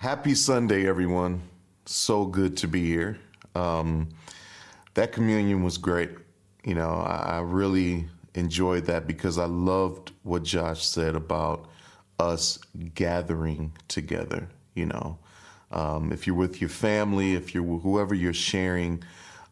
Happy Sunday, everyone. So good to be here. Um, that communion was great. You know, I, I really enjoyed that because I loved what Josh said about us gathering together. You know, um, if you're with your family, if you're whoever you're sharing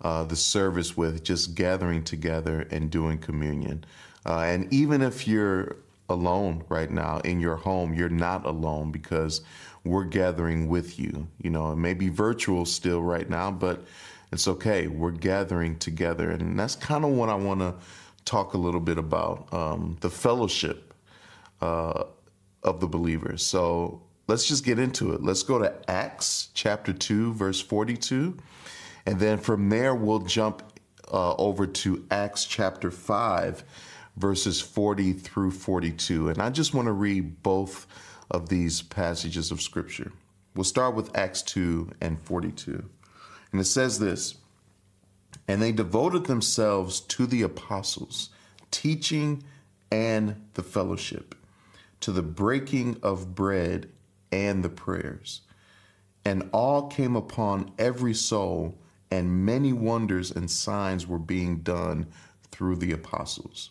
uh, the service with, just gathering together and doing communion. Uh, and even if you're alone right now in your home, you're not alone because we're gathering with you. You know, it may be virtual still right now, but it's okay. We're gathering together. And that's kind of what I want to talk a little bit about um, the fellowship uh, of the believers. So let's just get into it. Let's go to Acts chapter 2, verse 42. And then from there, we'll jump uh, over to Acts chapter 5, verses 40 through 42. And I just want to read both of these passages of Scripture. We'll start with Acts 2 and 42. And it says this And they devoted themselves to the apostles, teaching and the fellowship, to the breaking of bread and the prayers. And all came upon every soul, and many wonders and signs were being done through the apostles.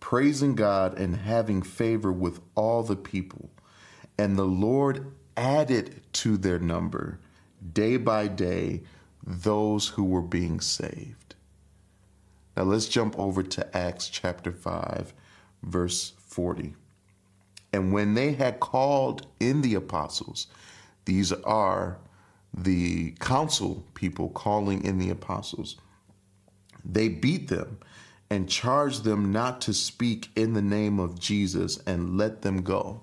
praising God and having favor with all the people. And the Lord added to their number day by day those who were being saved. Now let's jump over to Acts chapter 5, verse 40. And when they had called in the apostles, these are the council people calling in the apostles, they beat them and charged them not to speak in the name of Jesus and let them go.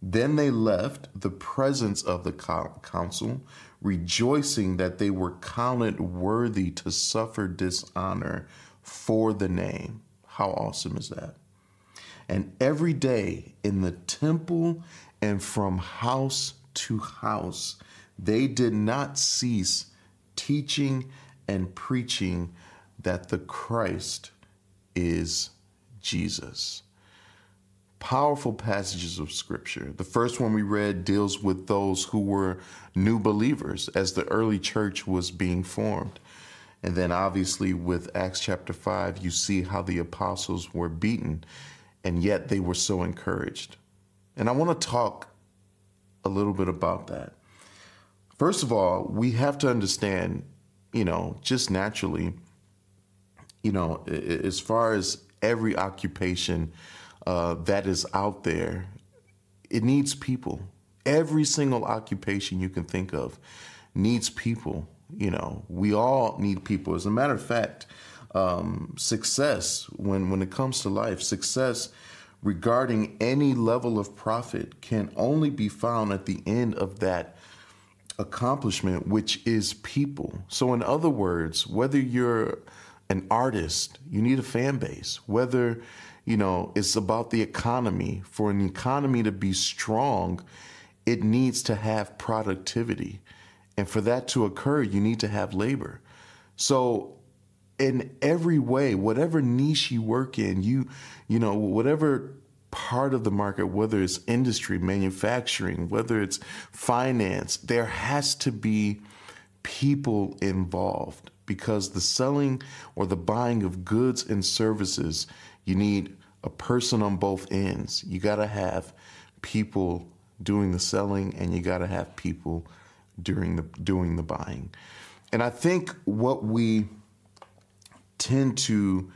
Then they left the presence of the council, rejoicing that they were counted worthy to suffer dishonor for the name. How awesome is that? And every day in the temple and from house to house, they did not cease teaching and preaching that the Christ is Jesus. Powerful passages of scripture. The first one we read deals with those who were new believers as the early church was being formed. And then, obviously, with Acts chapter 5, you see how the apostles were beaten, and yet they were so encouraged. And I want to talk a little bit about that. First of all, we have to understand, you know, just naturally, you know, as far as every occupation uh, that is out there, it needs people. Every single occupation you can think of needs people. You know, we all need people. As a matter of fact, um, success when when it comes to life, success regarding any level of profit can only be found at the end of that accomplishment, which is people. So, in other words, whether you're an artist, you need a fan base. Whether, you know, it's about the economy. For an economy to be strong, it needs to have productivity. And for that to occur, you need to have labor. So in every way, whatever niche you work in, you you know, whatever part of the market, whether it's industry, manufacturing, whether it's finance, there has to be people involved because the selling or the buying of goods and services, you need a person on both ends. You got to have people doing the selling and you got to have people during the doing the buying. And I think what we tend to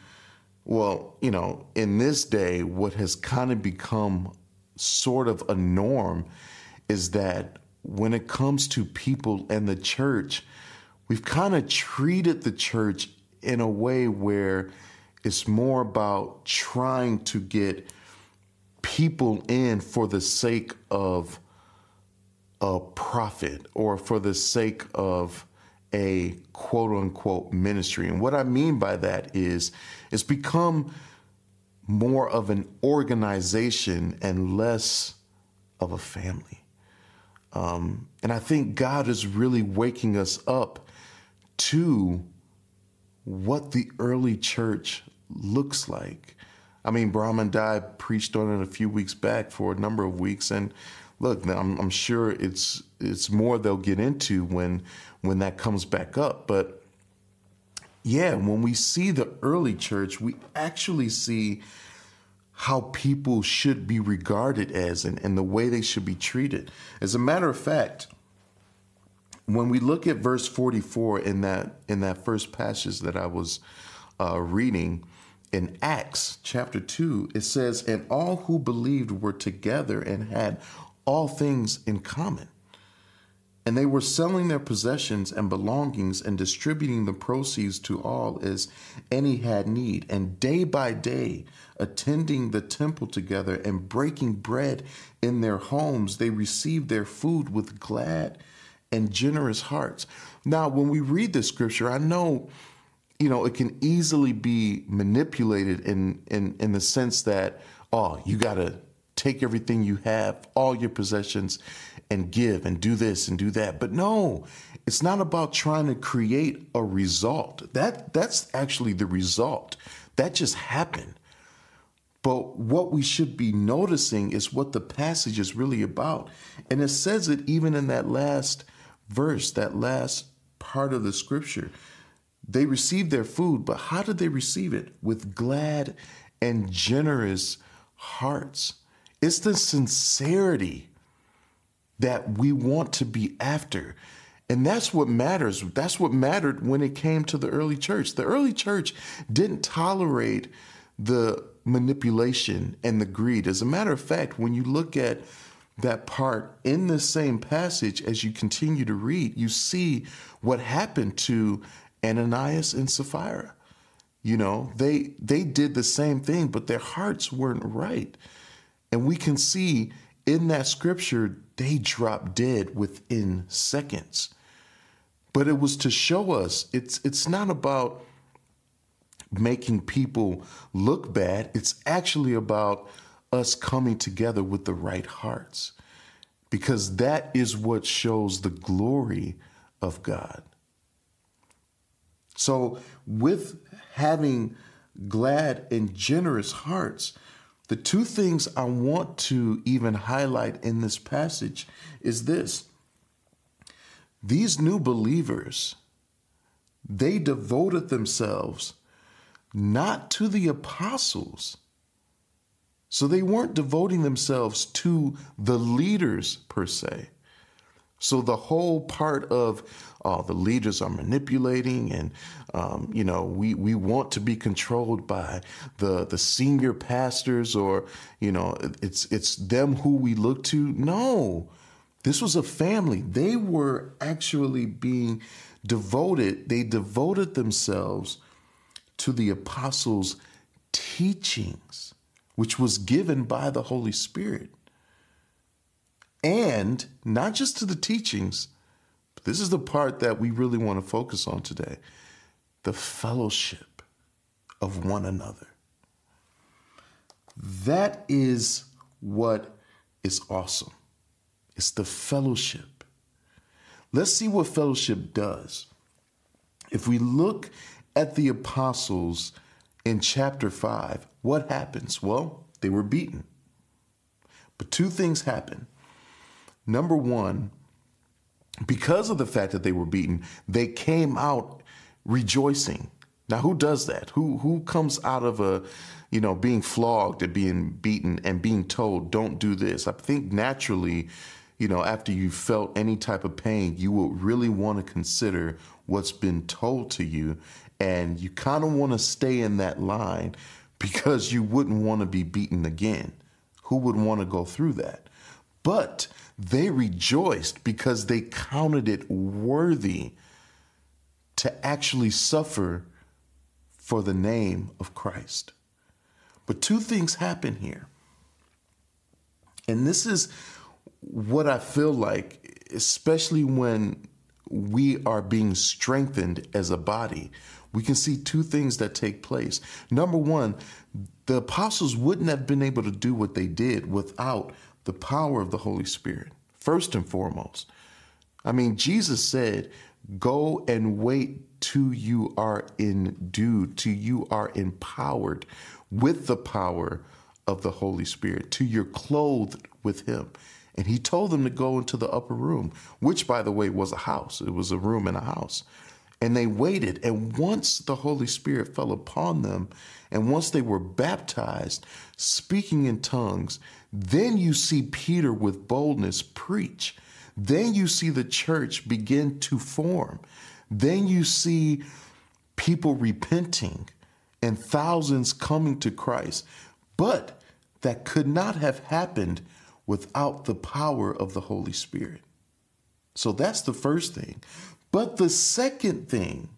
well, you know, in this day what has kind of become sort of a norm is that when it comes to people and the church, we've kind of treated the church in a way where it's more about trying to get people in for the sake of a profit or for the sake of a quote unquote ministry. And what I mean by that is it's become more of an organization and less of a family. Um, and I think God is really waking us up to what the early church looks like. I mean, Brahman Dai preached on it a few weeks back for a number of weeks, and look, I'm, I'm sure it's it's more they'll get into when when that comes back up. But yeah, when we see the early church, we actually see how people should be regarded as and, and the way they should be treated. As a matter of fact, when we look at verse 44 in that in that first passage that I was uh, reading in Acts chapter 2, it says, And all who believed were together and had all things in common. And they were selling their possessions and belongings and distributing the proceeds to all as any had need. And day by day, attending the temple together and breaking bread in their homes, they received their food with glad and generous hearts. Now, when we read this scripture, I know, you know, it can easily be manipulated in in in the sense that, oh, you gotta take everything you have, all your possessions, and give and do this and do that. But no, it's not about trying to create a result. That that's actually the result. That just happened. But what we should be noticing is what the passage is really about. And it says it even in that last verse, that last part of the scripture. They received their food, but how did they receive it? With glad and generous hearts. It's the sincerity that we want to be after. And that's what matters. That's what mattered when it came to the early church. The early church didn't tolerate the manipulation and the greed. As a matter of fact, when you look at that part in the same passage as you continue to read, you see what happened to Ananias and Sapphira. You know, they they did the same thing, but their hearts weren't right. And we can see in that scripture, they dropped dead within seconds. But it was to show us it's it's not about making people look bad. It's actually about us coming together with the right hearts. Because that is what shows the glory of God. So, with having glad and generous hearts, the two things I want to even highlight in this passage is this. These new believers, they devoted themselves not to the apostles. So they weren't devoting themselves to the leaders per se. So the whole part of oh, the leaders are manipulating, and um, you know we we want to be controlled by the the senior pastors, or you know it's it's them who we look to. No, this was a family. They were actually being devoted. They devoted themselves to the apostles' teachings, which was given by the Holy Spirit and not just to the teachings, but this is the part that we really want to focus on today the fellowship of one another. That is what is awesome. It's the fellowship. Let's see what fellowship does. If we look at the apostles in chapter 5, what happens? Well, they were beaten. But two things happen. Number one, because of the fact that they were beaten, they came out rejoicing. Now, who does that? Who who comes out of a, you know, being flogged and being beaten and being told, "Don't do this"? I think naturally, you know, after you felt any type of pain, you will really want to consider what's been told to you, and you kind of want to stay in that line because you wouldn't want to be beaten again. Who would want to go through that? But they rejoiced because they counted it worthy to actually suffer for the name of Christ. But two things happen here. And this is what I feel like, especially when we are being strengthened as a body, we can see two things that take place. Number one, the apostles wouldn't have been able to do what they did without the power of the Holy Spirit, first and foremost. I mean, Jesus said, Go and wait till you are endued, till you are empowered with the power of the Holy Spirit, till you're clothed with Him. And He told them to go into the upper room, which, by the way, was a house. It was a room in a house. And they waited. And once the Holy Spirit fell upon them, and once they were baptized, speaking in tongues, then you see Peter with boldness preach. Then you see the church begin to form. Then you see people repenting and thousands coming to Christ. But that could not have happened without the power of the Holy Spirit. So that's the first thing. But the second thing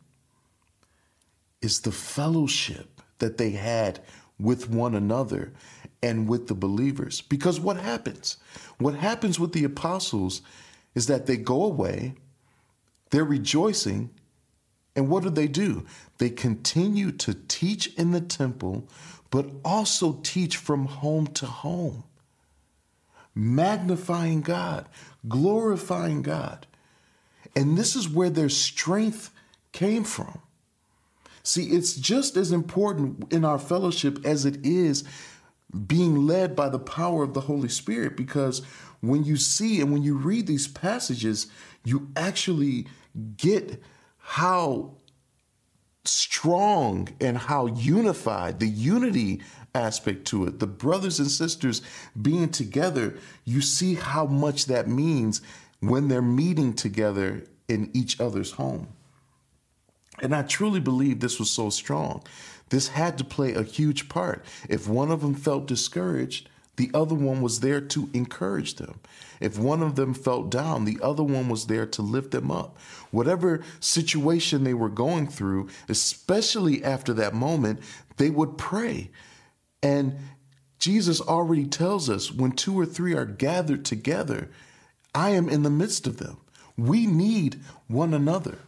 is the fellowship that they had with one another and with the believers. Because what happens? What happens with the apostles is that they go away, they're rejoicing, and what do they do? They continue to teach in the temple, but also teach from home to home, magnifying God, glorifying God. And this is where their strength came from. See, it's just as important in our fellowship as it is being led by the power of the Holy Spirit because when you see and when you read these passages, you actually get how strong and how unified the unity aspect to it, the brothers and sisters being together, you see how much that means when they're meeting together in each other's home. And I truly believe this was so strong. This had to play a huge part. If one of them felt discouraged, the other one was there to encourage them. If one of them felt down, the other one was there to lift them up. Whatever situation they were going through, especially after that moment, they would pray. And Jesus already tells us when two or three are gathered together, I am in the midst of them. We need one another.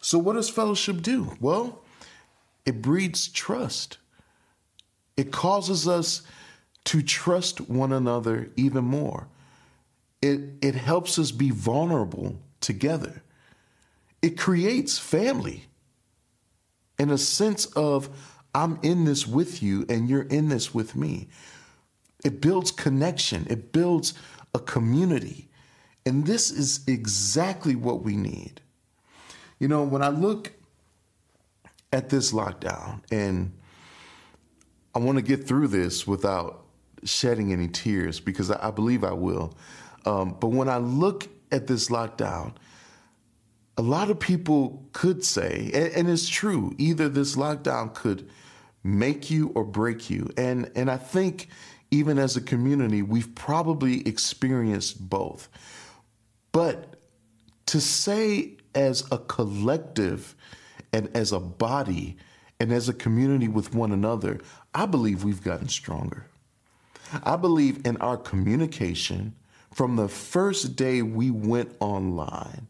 So, what does fellowship do? Well, it breeds trust. It causes us to trust one another even more. It, it helps us be vulnerable together. It creates family in a sense of, I'm in this with you and you're in this with me. It builds connection, it builds a community. And this is exactly what we need. You know, when I look at this lockdown, and I want to get through this without shedding any tears because I, believe I will. Um, but when I look at this lockdown, a lot of people could say, and, and, it's true, either this lockdown could make you or break you. And, and I think even as a community, we've probably experienced both. But to say as a collective and as a body and as a community with one another, I believe we've gotten stronger. I believe in our communication from the first day we went online.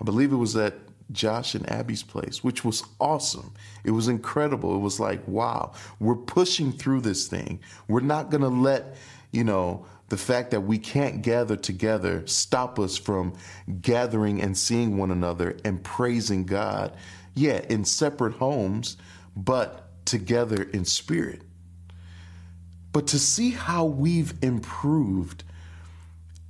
I believe it was at Josh and Abby's place, which was awesome. It was incredible. It was like, wow, we're pushing through this thing. We're not going to let, you know, the fact that we can't gather together stop us from gathering and seeing one another and praising God. Yeah, in separate homes, but together in spirit. But to see how we've improved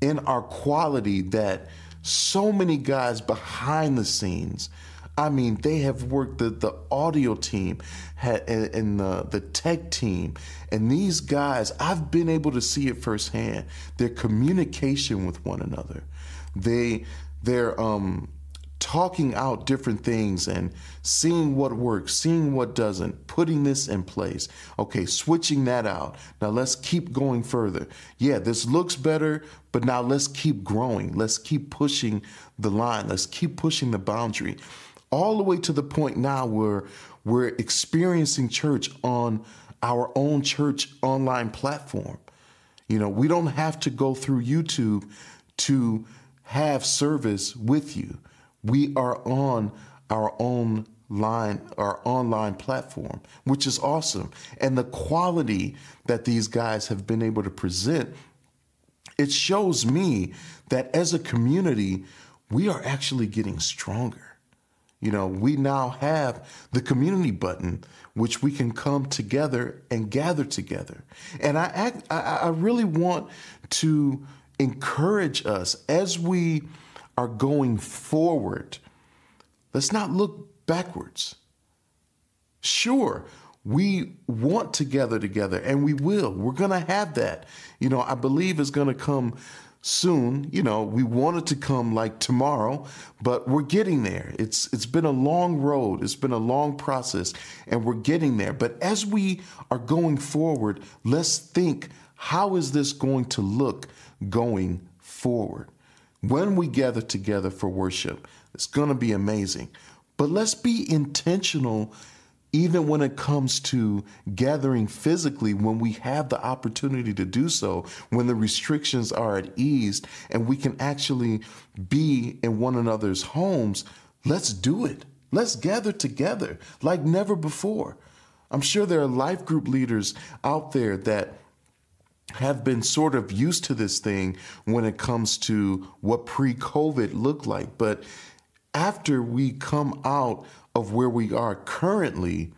in our quality that so many guys behind the scenes I mean, they have worked the, the audio team and, and the, the tech team. And these guys, I've been able to see it firsthand. Their communication with one another. They they're um talking out different things and seeing what works, seeing what doesn't, putting this in place. Okay, switching that out. Now let's keep going further. Yeah, this looks better, but now let's keep growing. Let's keep pushing the line. Let's keep pushing the boundary. All the way to the point now where we're experiencing church on our own church online platform. You know, we don't have to go through YouTube to have service with you. We are on our own line our online platform which is awesome. And the quality that these guys have been able to present it shows me that as a community we are actually getting stronger. You know we now have the community button which we can come together and gather together. And i act, I, I really want to encourage us as we are going forward let's not look backwards. Sure, we want to gather together and we will. We're going to have that. You know, I believe it's going to come soon. You know, we want it to come like tomorrow, but we're getting there. It's it's been a long road. It's been a long process and we're getting there. But as we are going forward, let's think how is this going to look going forward? When we gather together for worship, it's going to be amazing. But let's be intentional even when it comes to gathering physically, when we have the opportunity to do so, when the restrictions are at ease and we can actually be in one another's homes, let's do it. Let's gather together like never before. I'm sure there are life group leaders out there that have been sort of used to this thing when it comes to what pre COVID looked like. But after we come out of where we are currently,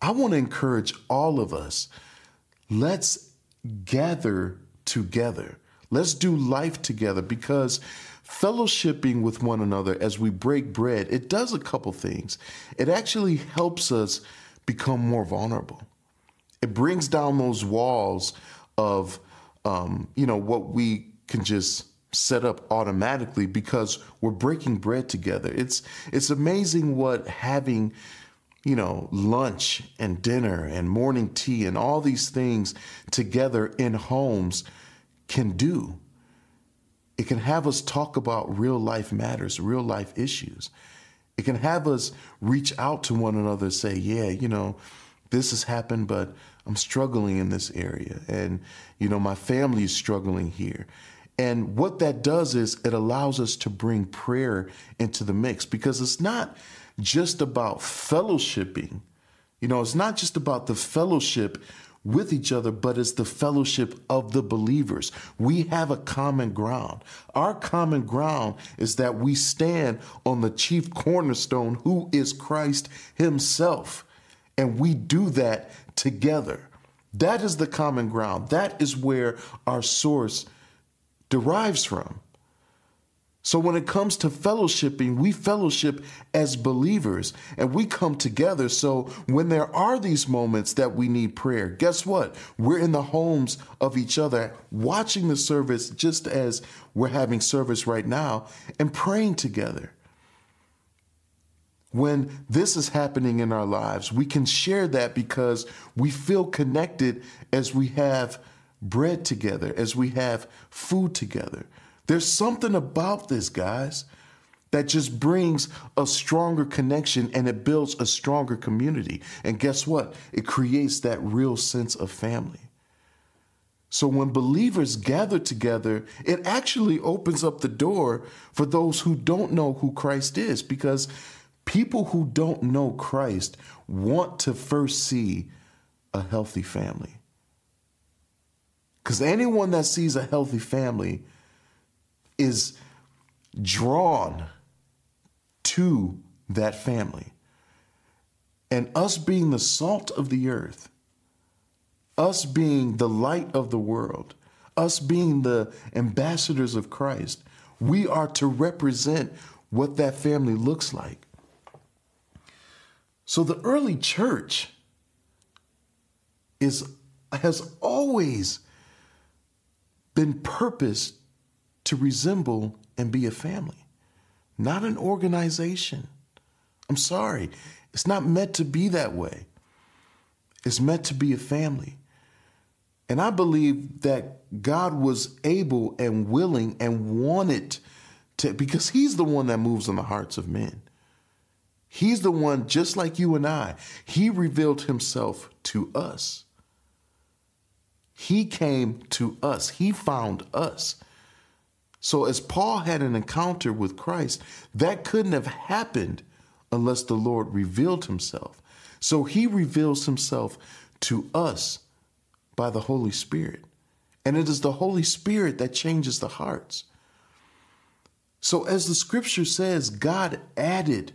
I want to encourage all of us let's gather together. Let's do life together because fellowshipping with one another as we break bread, it does a couple things. It actually helps us become more vulnerable. It brings down those walls of, um, you know, what we can just set up automatically because we're breaking bread together. It's it's amazing what having you know lunch and dinner and morning tea and all these things together in homes can do. It can have us talk about real life matters, real life issues. It can have us reach out to one another say, "Yeah, you know, this has happened, but I'm struggling in this area and you know, my family is struggling here." And what that does is it allows us to bring prayer into the mix because it's not just about fellowshipping. You know, it's not just about the fellowship with each other, but it's the fellowship of the believers. We have a common ground. Our common ground is that we stand on the chief cornerstone, who is Christ Himself. And we do that together. That is the common ground. That is where our source derives from. So when it comes to fellowshipping, we fellowship as believers and we come together. So when there are these moments that we need prayer, guess what? We're in the homes of each other, watching the service just as we're having service right now and praying together. When this is happening in our lives, we can share that because we feel connected as we have bread together, as we have food together. There's something about this, guys, that just brings a stronger connection and it builds a stronger community. And guess what? It creates that real sense of family. So when believers gather together, it actually opens up the door for those who don't know who Christ is because people who don't know Christ want to first see a healthy family. Because anyone that sees a healthy family is drawn to that family. And us being the salt of the earth, us being the light of the world, us being the ambassadors of Christ, we are to represent what that family looks like. So the early church is has always been purposed to resemble and be a family, not an organization. I'm sorry, it's not meant to be that way. It's meant to be a family. And I believe that God was able and willing and wanted to, because He's the one that moves in the hearts of men. He's the one, just like you and I, He revealed Himself to us. He came to us, He found us. So, as Paul had an encounter with Christ, that couldn't have happened unless the Lord revealed Himself. So, He reveals Himself to us by the Holy Spirit. And it is the Holy Spirit that changes the hearts. So, as the scripture says, God added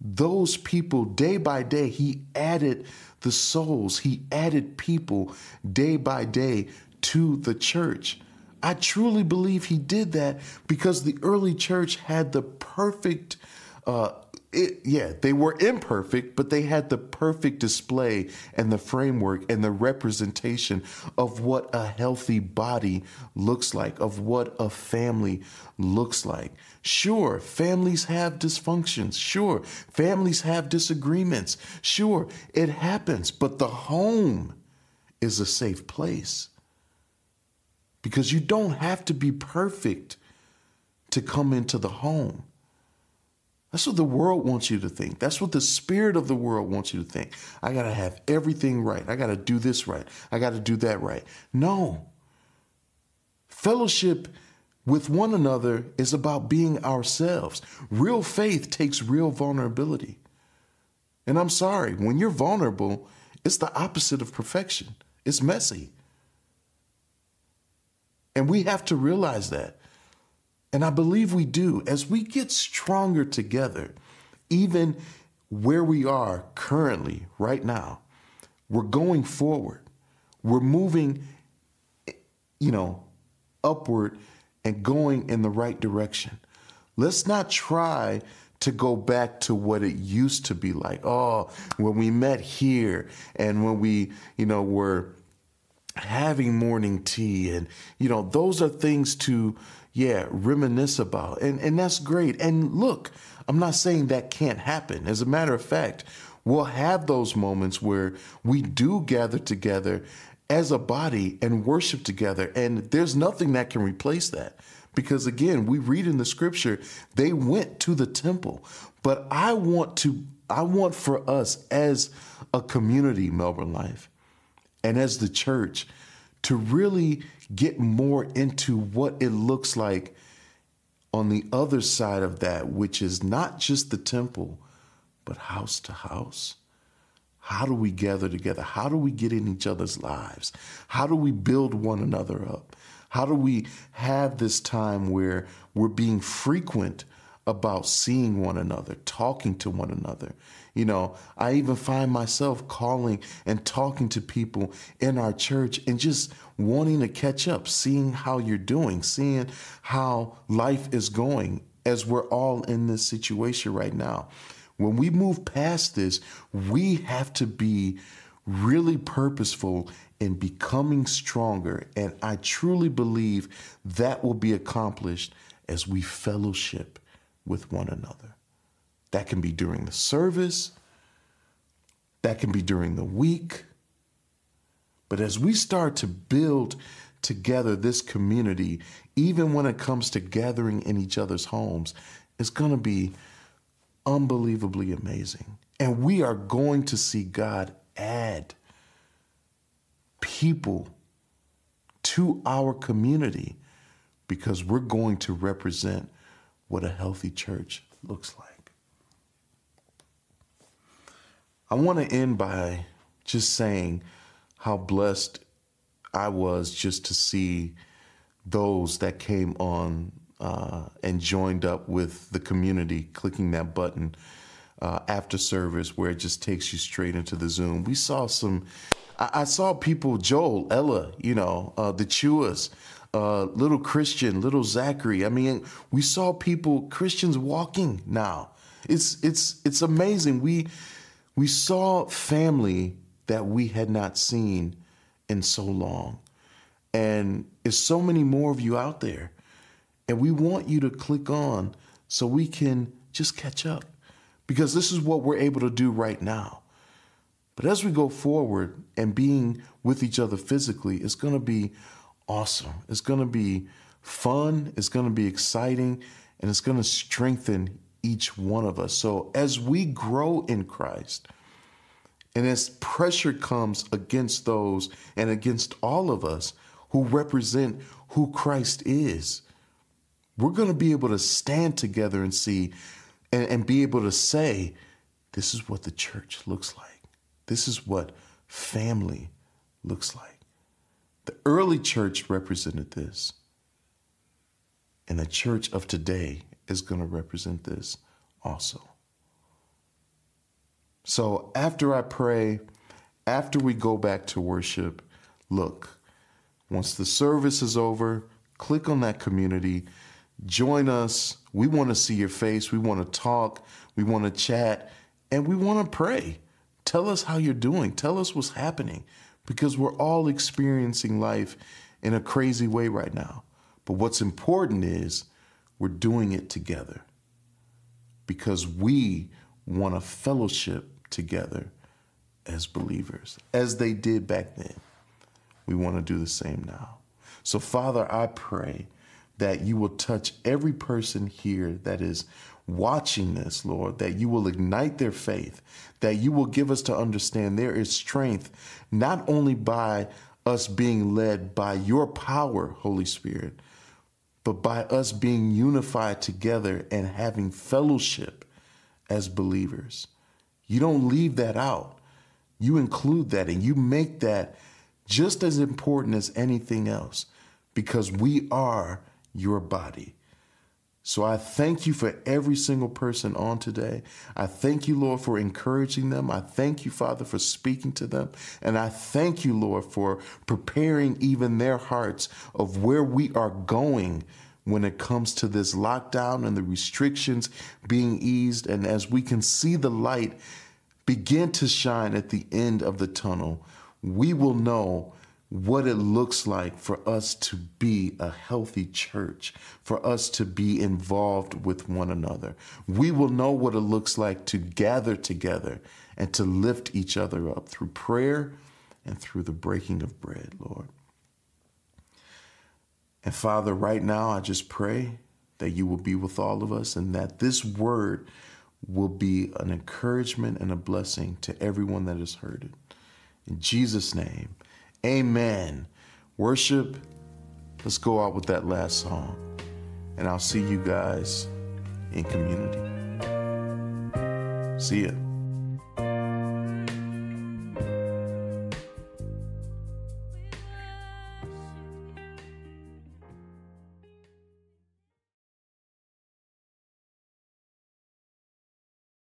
those people day by day. He added the souls, He added people day by day to the church. I truly believe He did that because the early church had the perfect uh, it, yeah, they were imperfect, but they had the perfect display and the framework and the representation of what a healthy body looks like, of what a family looks like. Sure, families have dysfunctions. Sure, families have disagreements. Sure, it happens, but the home is a safe place because you don't have to be perfect to come into the home. That's what the world wants you to think. That's what the spirit of the world wants you to think. I got to have everything right. I got to do this right. I got to do that right. No. Fellowship with one another is about being ourselves. Real faith takes real vulnerability. And I'm sorry, when you're vulnerable, it's the opposite of perfection. It's messy. And we have to realize that. And I believe we do. As we get stronger together, even where we are currently, right now, we're going forward. We're moving, you know, upward and going in the right direction. Let's not try to go back to what it used to be like. Oh, when we met here and when we, you know, were having morning tea and you know, those are things to yeah, reminisce about. And and that's great. And look, I'm not saying that can't happen. As a matter of fact, we'll have those moments where we do gather together as a body and worship together. And there's nothing that can replace that. Because again, we read in the scripture, they went to the temple. But I want to I want for us as a community, Melbourne Life, and as the church, to really get more into what it looks like on the other side of that, which is not just the temple, but house to house. How do we gather together? How do we get in each other's lives? How do we build one another up? How do we have this time where we're being frequent about seeing one another, talking to one another. You know, I even find myself calling and talking to people in our church and just wanting to catch up, seeing how you're doing, seeing how life is going as we're all in this situation right now. When we move past this, we have to be really purposeful in becoming stronger. And I truly believe that will be accomplished as we fellowship with one another. That can be during the service, that can be during the week. But as we start to build together this community, even when it comes to gathering in each other's homes, it's going to be unbelievably amazing. And we are going to see God add people to our community because we're going to represent what a healthy church looks like. I want to end by just saying how blessed I was just to see those that came on uh, and joined up with the community, clicking that button uh, after service where it just takes you straight into the Zoom. We saw some, I, I saw people, Joel, Ella, you know, uh, the Chewas, uh, little Christian, little Zachary. I mean, we saw people, Christians walking now. It's it's it's amazing. We we saw family that we had not seen in so long. And there's so many more of you out there. And we want you to click on so we can just catch up. Because this is what we're able to do right now. But as we go forward and being with each other physically, it's going to be awesome. It's going to be fun, it's going to be exciting, and it's going to strengthen each one of us. So as we grow in Christ, And as pressure comes against those and against all of us who represent who Christ is, we're going to be able to stand together and see and, and be able to say, this is what the church looks like. This is what family looks like. The early church represented this. And the church of today is going to represent this also. So after I pray, after we go back to worship, look, once the service is over, click on that community, join us. We want to see your face. We want to talk. We want to chat, and we want to pray. Tell us how you're doing. Tell us what's happening because we're all experiencing life in a crazy way right now. But what's important is we're doing it together because we want a fellowship together as believers, as they did back then. We want to do the same now. So, Father, I pray that you will touch every person here that is watching this, Lord, that you will ignite their faith, that you will give us to understand there is strength not only by us being led by your power, Holy Spirit, but by us being unified together and having fellowship as believers. You don't leave that out. You include that and you make that just as important as anything else because we are your body. So I thank you for every single person on today. I thank you, Lord, for encouraging them. I thank you, Father, for speaking to them. And I thank you, Lord, for preparing even their hearts of where we are going when it comes to this lockdown and the restrictions being eased. And as we can see the light begin to shine at the end of the tunnel, we will know what it looks like for us to be a healthy church, for us to be involved with one another. We will know what it looks like to gather together and to lift each other up through prayer and through the breaking of bread, Lord. And Father, right now, I just pray that you will be with all of us and that this word will be an encouragement and a blessing to everyone that has heard it. In Jesus' name, Amen. Worship, let's go out with that last song. And I'll see you guys in community. See ya.